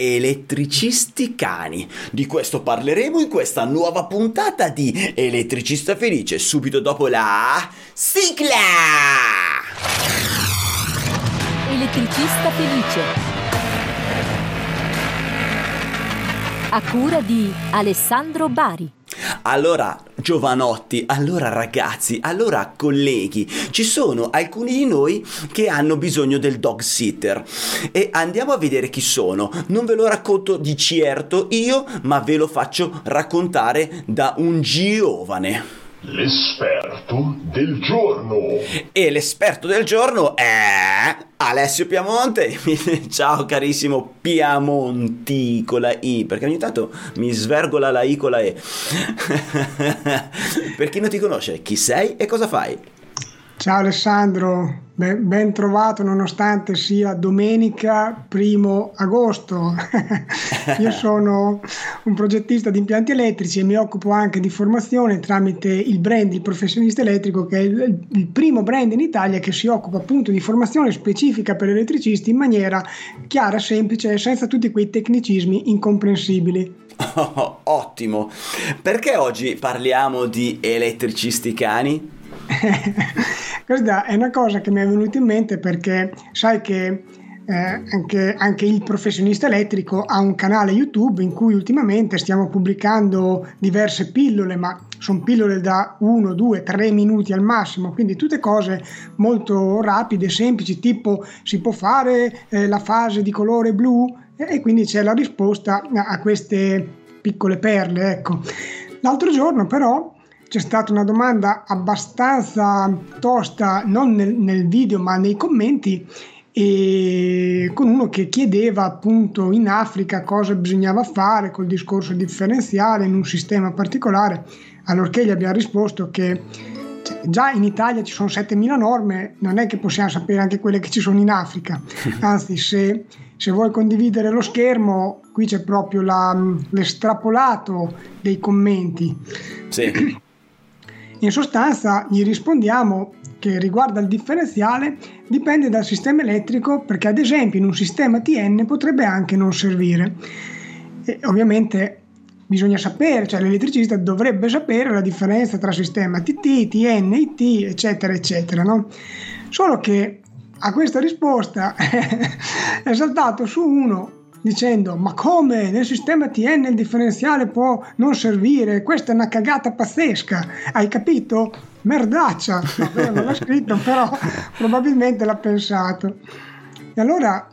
Elettricisti cani. Di questo parleremo in questa nuova puntata di Elettricista Felice, subito dopo la sigla! Elettricista felice. A cura di Alessandro Bari. Allora, giovanotti, allora ragazzi, allora colleghi, ci sono alcuni di noi che hanno bisogno del dog sitter e andiamo a vedere chi sono. Non ve lo racconto di certo io, ma ve lo faccio raccontare da un giovane. L'esperto del giorno. E l'esperto del giorno è Alessio Piamonte. Ciao carissimo Piamonti con la I, perché ogni tanto mi svergola la I con la E. per chi non ti conosce, chi sei e cosa fai? Ciao Alessandro, ben, trovato nonostante sia domenica primo agosto. Io sono un progettista di impianti elettrici e mi occupo anche di formazione tramite il brand Il Professionista Elettrico, che è il, il primo brand in Italia che si occupa appunto di formazione specifica per elettricisti in maniera chiara, semplice e senza tutti quei tecnicismi incomprensibili. Oh, ottimo! Perché oggi parliamo di elettricisti cani? Questa è una cosa che mi è venuta in mente perché sai che eh, anche, anche, il professionista elettrico ha un canale YouTube in cui ultimamente stiamo pubblicando diverse pillole, ma sono pillole da 1, 2, 3 minuti al massimo, quindi tutte cose molto rapide, semplici, tipo si può fare eh, la fase di colore blu e quindi c'è la risposta a queste piccole perle. Ecco. L'altro giorno però c'è stata una domanda abbastanza tosta, non nel, nel video ma nei commenti, e con uno che chiedeva appunto in Africa cosa bisognava fare col discorso differenziale in un sistema particolare, allorché gli abbiamo risposto che cioè, già in Italia ci sono 7000 norme, non è che possiamo sapere anche quelle che ci sono in Africa, anzi se, se vuoi condividere lo schermo qui c'è proprio la, l'estrapolato dei commenti. Sì. In sostanza gli rispondiamo che riguardo al differenziale dipende dal sistema elettrico perché ad esempio in un sistema TN potrebbe anche non servire. E ovviamente bisogna sapere, cioè l'elettricista dovrebbe sapere la differenza tra sistema TT, TN, IT, eccetera, eccetera. No? Solo che a questa risposta è saltato su uno dicendo ma come? Nel sistema TN il differenziale può non servire? Questa è una cagata pazzesca. Hai capito? merdaccia. Vabbè, non l'ha scritto però probabilmente l'ha pensato. E allora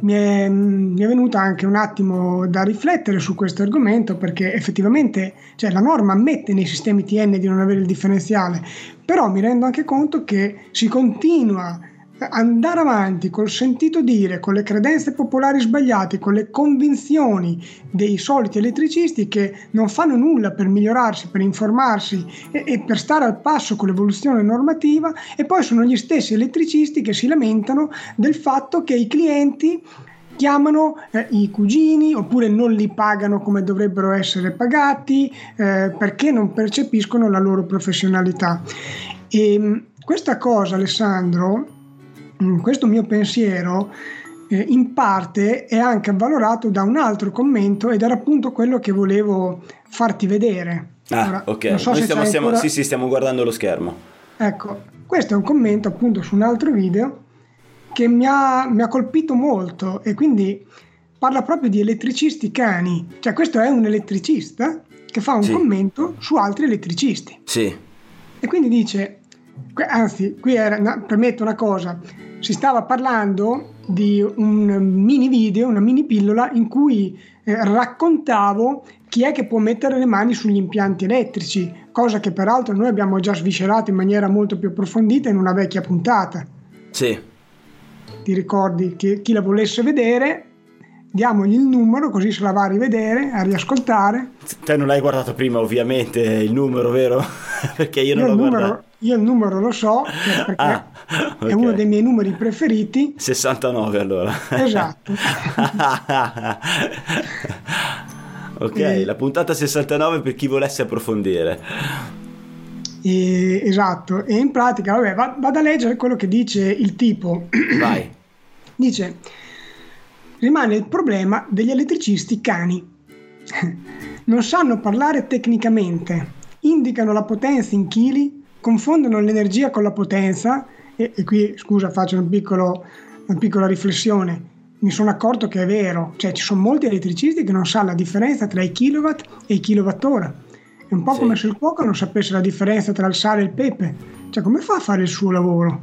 mi è, mi è venuto anche un attimo da riflettere su questo argomento perché effettivamente cioè, la norma ammette nei sistemi TN di non avere il differenziale però mi rendo anche conto che si continua andare avanti col sentito dire, con le credenze popolari sbagliate, con le convinzioni dei soliti elettricisti che non fanno nulla per migliorarsi, per informarsi e, e per stare al passo con l'evoluzione normativa e poi sono gli stessi elettricisti che si lamentano del fatto che i clienti chiamano eh, i cugini oppure non li pagano come dovrebbero essere pagati eh, perché non percepiscono la loro professionalità. E questa cosa, Alessandro, questo mio pensiero eh, in parte è anche avvalorato da un altro commento ed era appunto quello che volevo farti vedere. Ah, Ora, ok. So Noi stiamo, stiamo, ancora... sì, sì, stiamo guardando lo schermo. Ecco, questo è un commento appunto su un altro video che mi ha, mi ha colpito molto e quindi parla proprio di elettricisti cani. Cioè questo è un elettricista che fa un sì. commento su altri elettricisti. Sì. E quindi dice, anzi, qui era, permetto una cosa, si stava parlando di un mini video, una mini pillola in cui eh, raccontavo chi è che può mettere le mani sugli impianti elettrici, cosa che peraltro noi abbiamo già sviscerato in maniera molto più approfondita in una vecchia puntata. Sì. Ti ricordi che chi la volesse vedere diamogli il numero così se la va a rivedere, a riascoltare. Te non l'hai guardato prima ovviamente il numero, vero? perché io non Io l'ho numero, guardato. Io il numero lo so cioè, perché Ah, è ok. uno dei miei numeri preferiti. 69 allora. Esatto. ok, Eh. la puntata 69 per chi volesse approfondire. E- esatto, e in pratica, vabbè, va- vado a leggere quello che dice il tipo. Vai. Dice, rimane il problema degli elettricisti cani. Non sanno parlare tecnicamente, indicano la potenza in chili, confondono l'energia con la potenza, e, e qui scusa faccio un piccolo- una piccola riflessione, mi sono accorto che è vero, cioè ci sono molti elettricisti che non sanno la differenza tra i kilowatt e i kilowattora. È un po' Sì. come se il cuoco non sapesse la differenza tra il sale e il pepe. Cioè, come fa a fare il suo lavoro?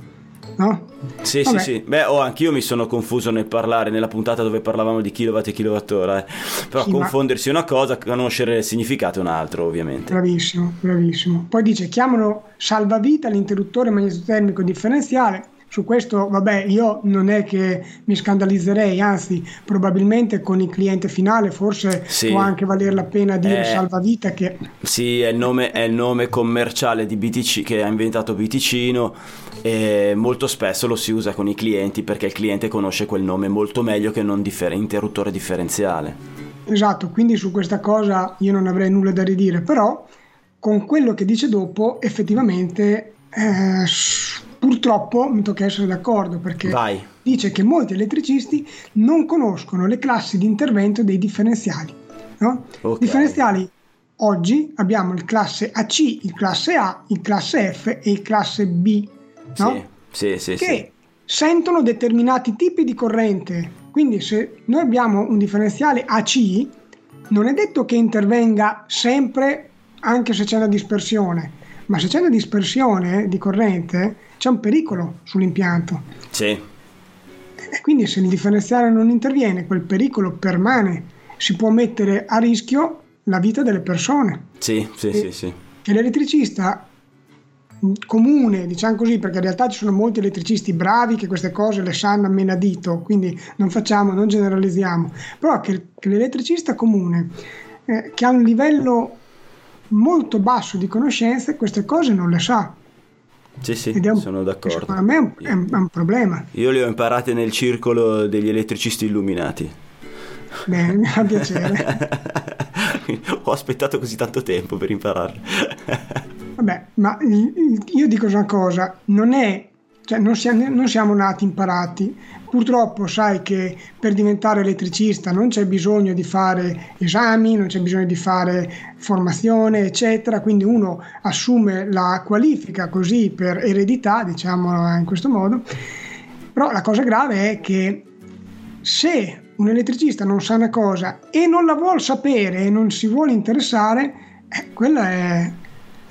No? Sì, Vabbè. sì, sì. Beh, oh, anch'io mi sono confuso nel parlare nella puntata dove parlavamo di kilowatt e kilowattora. eh. Però Sì, ma- confondersi è una cosa, conoscere il significato è un altro, ovviamente. Bravissimo, bravissimo. Poi dice chiamano salvavita l'interruttore magnetotermico differenziale. Su questo, vabbè, io non è che mi scandalizzerei, anzi, probabilmente con il cliente finale forse Sì. può anche valer la pena dire Eh. salvavita che Sì, è il, nome, è il nome commerciale di BTC che ha inventato Biticino e molto spesso lo si usa con i clienti perché il cliente conosce quel nome molto meglio che non differ- interruttore differenziale. Esatto, quindi su questa cosa io non avrei nulla da ridire, però con quello che dice dopo effettivamente eh, purtroppo mi tocca essere d'accordo perché Vai. dice che molti elettricisti non conoscono le classi di intervento dei differenziali. No? Ok. Differenziali oggi abbiamo il classe AC, il classe A, il classe F e il classe B, no? Sì, sì, sì. che sentono determinati tipi di corrente. Quindi se noi abbiamo un differenziale AC, non è detto che intervenga sempre anche se c'è una dispersione, ma se c'è una dispersione di corrente c'è un pericolo sull'impianto. Sì. E quindi se il differenziale non interviene, quel pericolo permane, si può mettere a rischio la vita delle persone Sì, sì, sì, sì. che l'elettricista mh, comune, diciamo così, perché in realtà ci sono molti elettricisti bravi che queste cose le sanno a menadito, quindi non facciamo, non generalizziamo, però che, che l'elettricista comune eh, che ha un livello molto basso di conoscenze queste cose non le sa Sì, sì, un, sono d'accordo. secondo me è un, è un- è un problema. Io le ho imparate nel circolo degli elettricisti illuminati. Bene, mi fa piacere. ho aspettato così tanto tempo per impararle. Vabbè, ma io dico una cosa, non è, cioè non siamo, non siamo nati imparati. Purtroppo sai che per diventare elettricista non c'è bisogno di fare esami, non c'è bisogno di fare formazione, eccetera, quindi uno assume la qualifica così per eredità, diciamo in questo modo. Però la cosa grave è che se un elettricista non sa una cosa e non la vuol sapere e non si vuole interessare, eh, quella è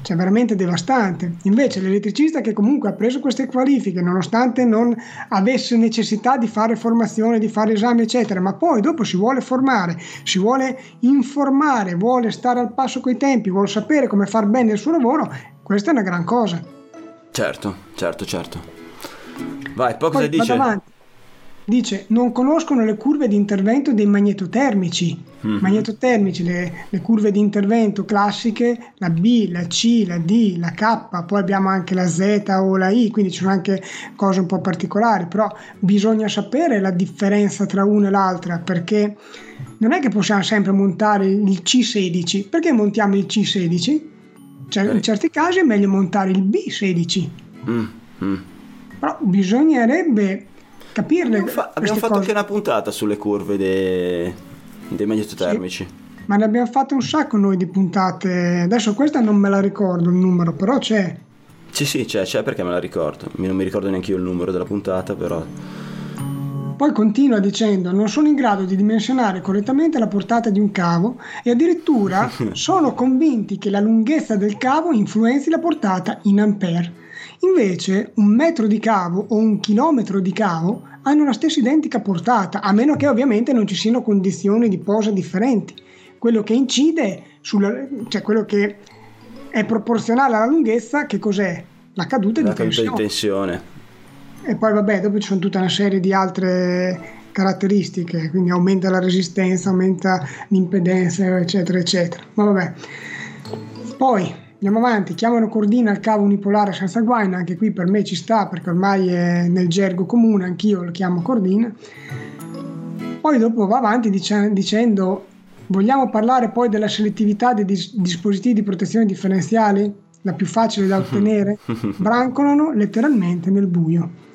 cioè, veramente devastante. Invece l'elettricista che comunque ha preso queste qualifiche, nonostante non avesse necessità di fare formazione, di fare esami, eccetera, ma poi dopo si vuole formare, si vuole informare, vuole stare al passo coi tempi, vuole sapere come far bene il suo lavoro, questa è una gran cosa. Certo, certo, certo. Vai, poi Poi cosa dice? Dice, non conoscono le curve di intervento dei magnetotermici. Mhm. Magnetotermici, le, le curve di intervento classiche, la B, la C, la D, la K, poi abbiamo anche la Z o la I, quindi ci sono anche cose un po' particolari, però bisogna sapere la differenza tra una e l'altra, perché non è che possiamo sempre montare il C16. Perché montiamo il C16? Cioè, in certi casi è meglio montare il B16. Mm, mm. Però bisognerebbe capirle Abbiamo, fa- abbiamo fatto cose. anche una puntata sulle curve de- dei magnetotermici. Ma ne abbiamo fatto un sacco noi di puntate. Adesso questa non me la ricordo il numero, però c'è. Sì, sì, c'è, c'è perché me la ricordo. Non mi ricordo neanche io il numero della puntata, però. Poi continua dicendo: Non sono in grado di dimensionare correttamente la portata di un cavo e addirittura sono convinti che la lunghezza del cavo influenzi la portata in ampere. Invece, un metro di cavo o un chilometro di cavo hanno la stessa identica portata, a meno che ovviamente non ci siano condizioni di posa differenti. Quello che incide, sulla, cioè quello che è proporzionale alla lunghezza, che cos'è? La caduta La di caduta di tensione. tensione. E poi vabbè, dopo ci sono tutta una serie di altre caratteristiche, quindi aumenta la resistenza, aumenta l'impedenza, eccetera, eccetera. Ma vabbè. Poi andiamo avanti, chiamano cordina al cavo unipolare senza guaina, anche qui per me ci sta perché ormai è nel gergo comune, anch'io lo chiamo cordina. Poi dopo va avanti dice, dicendo vogliamo parlare poi della selettività dei dis- dispositivi di protezione differenziali, la più facile da ottenere, brancolano letteralmente nel buio.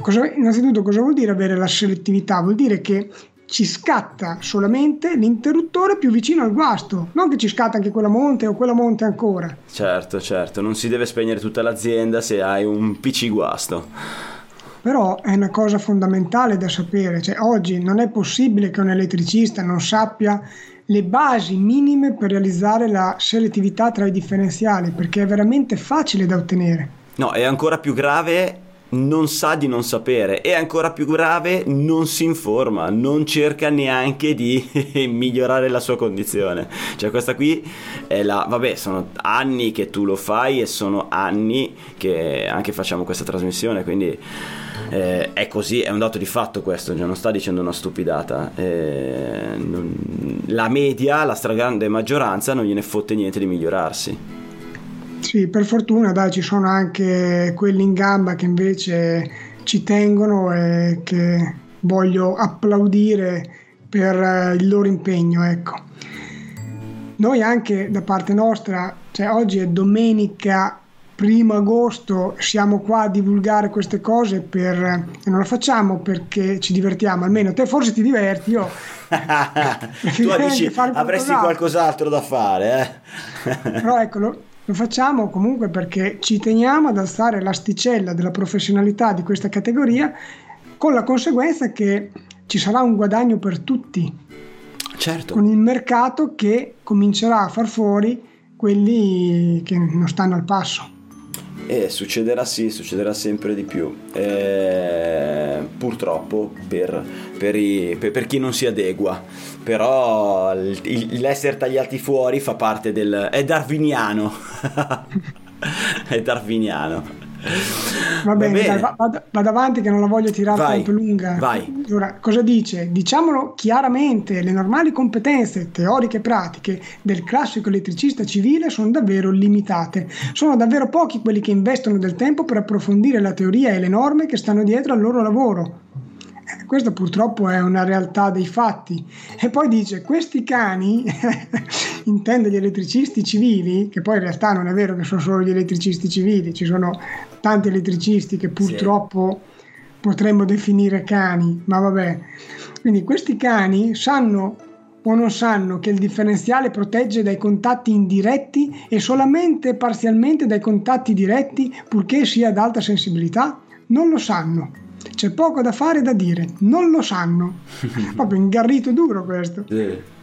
Cosa, innanzitutto cosa vuol dire avere la selettività? Vuol dire che ci scatta solamente l'interruttore più vicino al guasto, non che ci scatta anche quella monte o quella monte ancora. Certo, certo, non si deve spegnere tutta l'azienda se hai un PC guasto. Però è una cosa fondamentale da sapere, cioè oggi non è possibile che un elettricista non sappia le basi minime per realizzare la selettività tra i differenziali, perché è veramente facile da ottenere. No, è ancora più grave non sa di non sapere e ancora più grave non si informa, non cerca neanche di migliorare la sua condizione. Cioè questa qui è la... vabbè, sono anni che tu lo fai e sono anni che anche facciamo questa trasmissione, quindi eh, è così, è un dato di fatto questo, cioè non sta dicendo una stupidata. Eh, non, la media, la stragrande maggioranza non gliene fotte niente di migliorarsi. Sì, per fortuna dai, ci sono anche quelli in gamba che invece ci tengono e che voglio applaudire per il loro impegno. Ecco. Noi anche da parte nostra, cioè oggi è domenica primo agosto siamo qua a divulgare queste cose per, e non lo facciamo perché ci divertiamo, almeno te forse ti diverti, io tu dici avresti qualcos'altro da fare, eh? però ecco, lo, facciamo comunque perché ci teniamo ad alzare l'asticella della professionalità di questa categoria con la conseguenza che ci sarà un guadagno per tutti. Certo. Con il mercato che comincerà a far fuori quelli che non stanno al passo. E succederà sì, succederà sempre di più. E, purtroppo per, per, i, per, per chi non si adegua. Però l'essere tagliati fuori fa parte del... è darwiniano. È darwiniano Va bene, Va bene. Dai, vado, vado, avanti che non la voglio tirare vai, troppo lunga. Vai. Allora, cosa dice? Diciamolo chiaramente, le normali competenze teoriche e pratiche del classico elettricista civile sono davvero limitate. Sono davvero pochi quelli che investono del tempo per approfondire la teoria e le norme che stanno dietro al loro lavoro. Questa purtroppo è una realtà dei fatti. E poi dice, questi cani, intende gli elettricisti civili, che poi in realtà non è vero che sono solo gli elettricisti civili, ci sono tanti elettricisti che purtroppo sì. potremmo definire cani, ma vabbè. Quindi questi cani sanno o non sanno che il differenziale protegge dai contatti indiretti e solamente parzialmente dai contatti diretti purché sia ad alta sensibilità? Non lo sanno. C'è poco da fare e da dire, non lo sanno. Proprio ingarrito duro questo. Sì.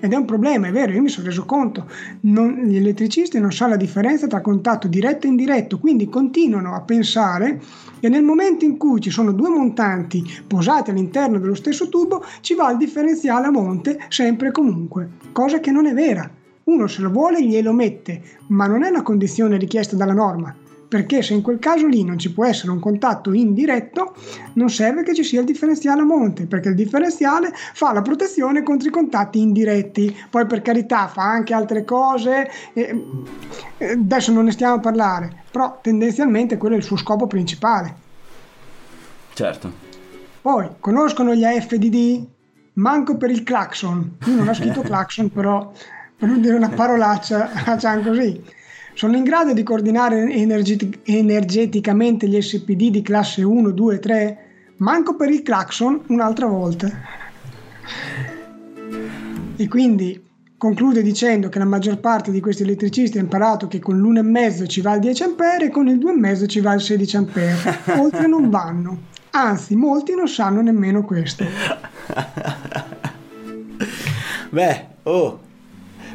Ed è un problema, è vero, io mi sono reso conto. Non, gli elettricisti non sanno la differenza tra contatto diretto e indiretto, quindi continuano a pensare che nel momento in cui ci sono due montanti posati all'interno dello stesso tubo ci va il differenziale a monte sempre e comunque, cosa che non è vera. Uno se lo vuole glielo mette, ma non è una condizione richiesta dalla norma perché se in quel caso lì non ci può essere un contatto indiretto, non serve che ci sia il differenziale a monte, perché il differenziale fa la protezione contro i contatti indiretti. Poi per carità fa anche altre cose, eh, adesso non ne stiamo a parlare, però tendenzialmente quello è il suo scopo principale. Certo. Poi conoscono gli AFDD? Manco per il clacson. Io non ho scritto clacson, però per non dire una parolaccia facciamo così sono in grado di coordinare energeti- energeticamente gli SPD di classe 1, 2, 3? Manco per il clacson un'altra volta. E quindi conclude dicendo che la maggior parte di questi elettricisti ha imparato che con l'1,5 ci va il 10 A e con il 2,5 ci va il 16 A. Oltre non vanno. Anzi, molti non sanno nemmeno questo. Beh, oh,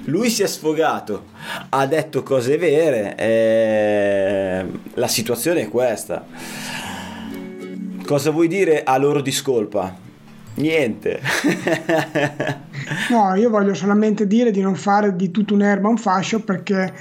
lui si è sfogato, ha detto cose vere, e la situazione è questa. Cosa vuoi dire a loro discolpa? Niente. no, io voglio solamente dire di non fare di tutta un'erba un fascio perché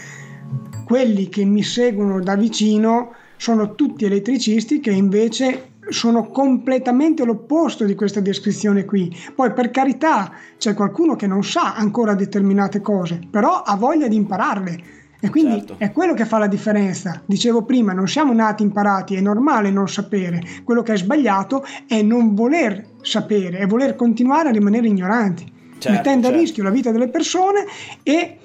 quelli che mi seguono da vicino sono tutti elettricisti che invece sono completamente l'opposto di questa descrizione qui. Poi per carità c'è qualcuno che non sa ancora determinate cose, però ha voglia di impararle. E quindi Certo. è quello che fa la differenza. Dicevo prima, non siamo nati imparati, è normale non sapere. Quello che è sbagliato è non voler sapere, è voler continuare a rimanere ignoranti, Certo, mettendo a certo. rischio la vita delle persone e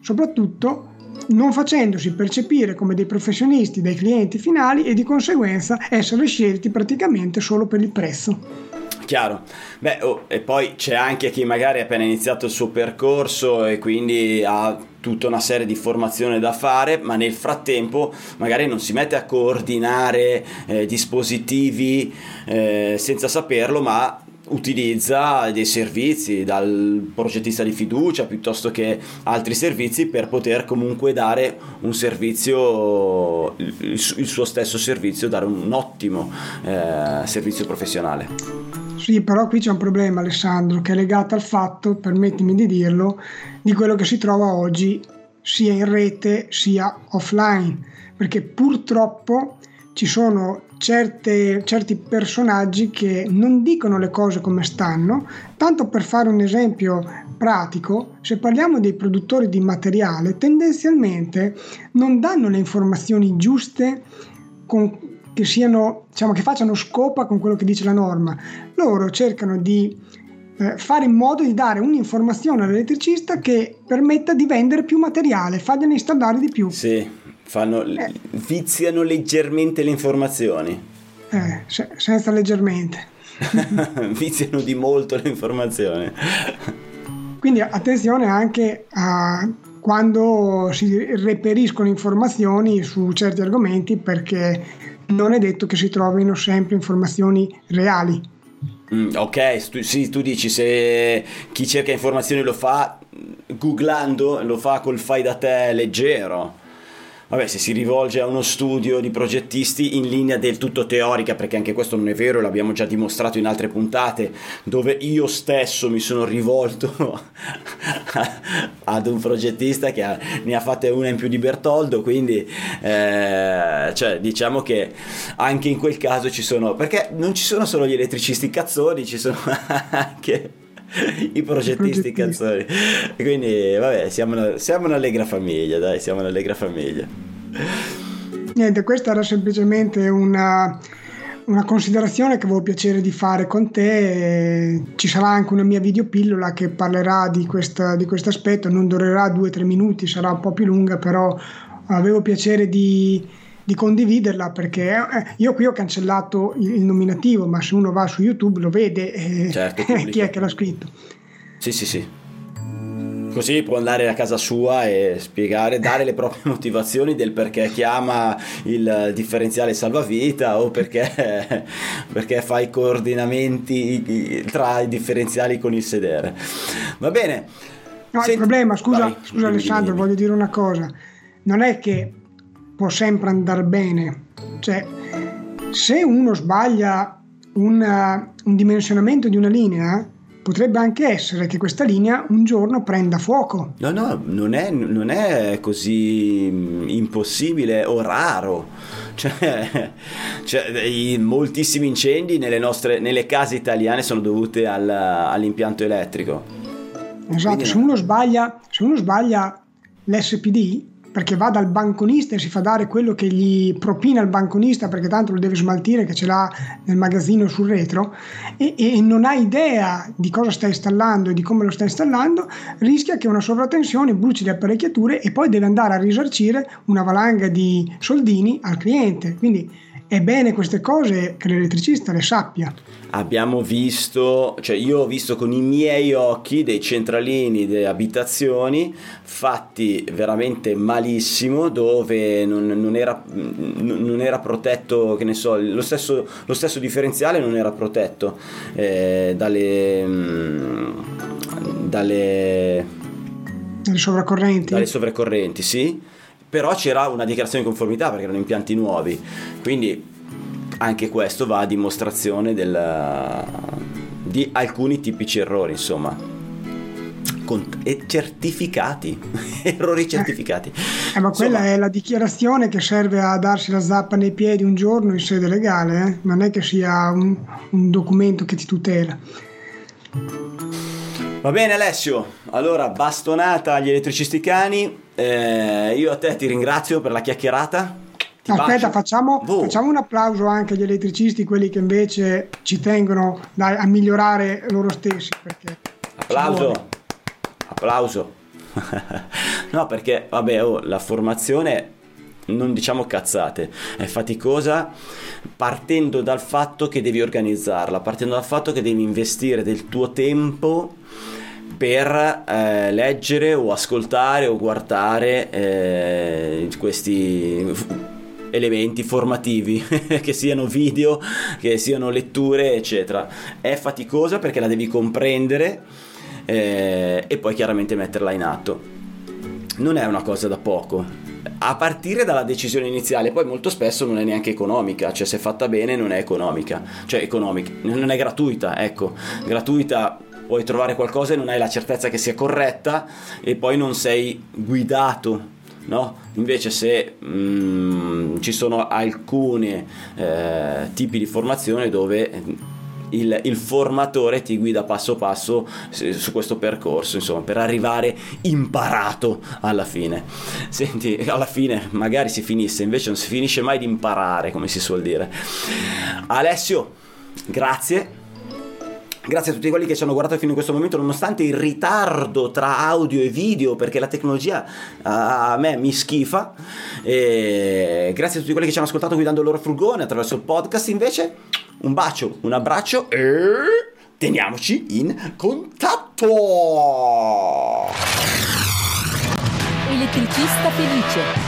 soprattutto non facendosi percepire come dei professionisti dai clienti finali e di conseguenza essere scelti praticamente solo per il prezzo. Chiaro. Beh, oh, e poi c'è anche chi magari ha appena iniziato il suo percorso e quindi ha tutta una serie di formazione da fare, ma nel frattempo magari non si mette a coordinare eh, dispositivi eh, senza saperlo, ma utilizza dei servizi dal progettista di fiducia piuttosto che altri servizi per poter comunque dare un servizio il, suo stesso servizio dare un ottimo eh, servizio professionale. Sì, però qui c'è un problema Alessandro che è legato al fatto, permettimi di dirlo, di quello che si trova oggi sia in rete sia offline, perché purtroppo ci sono certe, certi personaggi che non dicono le cose come stanno. Tanto per fare un esempio pratico, se parliamo dei produttori di materiale, tendenzialmente non danno le informazioni giuste con, che, siano, diciamo, che facciano scopa con quello che dice la norma. Loro cercano di eh, fare in modo di dare un'informazione all'elettricista che permetta di vendere più materiale, fargliene installare di più. Sì, fanno, eh. viziano leggermente le informazioni. Eh, se, senza leggermente. viziano di molto le informazioni. Quindi attenzione anche a quando si reperiscono informazioni su certi argomenti perché non è detto che si trovino sempre informazioni reali. Mm, ok, tu, sì, tu dici se chi cerca informazioni lo fa googlando, lo fa col fai da te leggero. Vabbè, se si rivolge a uno studio di progettisti in linea del tutto teorica, perché anche questo non è vero, l'abbiamo già dimostrato in altre puntate, dove io stesso mi sono rivolto ad un progettista che ha, ne ha fatte una in più di Bertoldo, quindi eh, cioè, diciamo che anche in quel caso ci sono, perché non ci sono solo gli elettricisti cazzoni, ci sono anche i progettisti cazzoni quindi vabbè siamo una, siamo un'allegra famiglia dai siamo un'allegra famiglia. Niente questa era semplicemente una una considerazione che avevo piacere di fare con te. Ci sarà anche una mia videopillola che parlerà di questo aspetto non durerà due o tre minuti sarà un po' più lunga però avevo piacere di di condividerla perché io qui ho cancellato il nominativo ma se uno va su youtube lo vede eh, certo, chi è che l'ha scritto. Sì sì sì. Così può andare a casa sua e spiegare dare le proprie motivazioni del perché chiama il differenziale salvavita o perché, perché fa i coordinamenti tra i differenziali con il sedere. Va bene. No, Senti, il problema scusa, vai, scusa dimmi, Alessandro dimmi. voglio dire una cosa. Non è che può sempre andare bene. Cioè, se uno sbaglia una, un dimensionamento di una linea, potrebbe anche essere che questa linea un giorno prenda fuoco. No, no, non è, non è così impossibile o raro. Cioè, cioè i, moltissimi incendi nelle, nostre, nelle case italiane sono dovuti al, all'impianto elettrico. Esatto, Quindi se uno, sbaglia, se uno sbaglia l'SPD, perché va dal banconista e si fa dare quello che gli propina il banconista perché tanto lo deve smaltire che ce l'ha nel magazzino sul retro e, e, non ha idea di cosa sta installando e di come lo sta installando rischia che una sovratensione bruci le apparecchiature e poi deve andare a risarcire una valanga di soldini al cliente. Quindi è bene queste cose che l'elettricista le sappia abbiamo visto, cioè io ho visto con i miei occhi dei centralini delle abitazioni fatti veramente malissimo dove non, non, era, non era protetto, che ne so, lo stesso, lo stesso differenziale non era protetto eh, dalle, dalle, dalle sovraccorrenti. Dalle sovraccorrenti, sì. Però c'era una dichiarazione di conformità perché erano impianti nuovi. Quindi anche questo va a dimostrazione del, di alcuni tipici errori, insomma. con- e certificati, errori certificati. Eh, ma quella Insomma, è la dichiarazione che serve a darsi la zappa nei piedi un giorno in sede legale, eh? non è che sia un, un documento che ti tutela. Va bene Alessio, allora bastonata agli elettricisti cani, eh, io a te ti ringrazio per la chiacchierata. Ti Aspetta, facciamo, Boh. facciamo un applauso anche agli elettricisti, quelli che invece ci tengono a migliorare loro stessi. Applauso, applauso. no, perché vabbè, oh, la formazione non diciamo cazzate, è faticosa partendo dal fatto che devi organizzarla, partendo dal fatto che devi investire del tuo tempo per eh, leggere o ascoltare o guardare eh, questi elementi formativi che siano video che siano letture eccetera. È faticosa perché la devi comprendere eh, e poi chiaramente metterla in atto. Non è una cosa da poco. A partire dalla decisione iniziale poi molto spesso non è neanche economica cioè se fatta bene non è economica cioè economica non è gratuita ecco. Gratuita puoi trovare qualcosa e non hai la certezza che sia corretta e poi non sei guidato no? Invece se mm, ci sono alcuni eh, tipi di formazione dove il, il formatore ti guida passo passo su su questo percorso, insomma, per arrivare imparato alla fine. Senti, alla fine magari si finisse, invece non si finisce mai di imparare, come si suol dire. Alessio, grazie. Grazie a tutti quelli che ci hanno guardato fino in questo momento, nonostante il ritardo tra audio e video, perché la tecnologia a me mi schifa. E grazie a tutti quelli che ci hanno ascoltato guidando il loro furgone attraverso il podcast. Invece, un bacio, un abbraccio e teniamoci in contatto. Elettricista felice.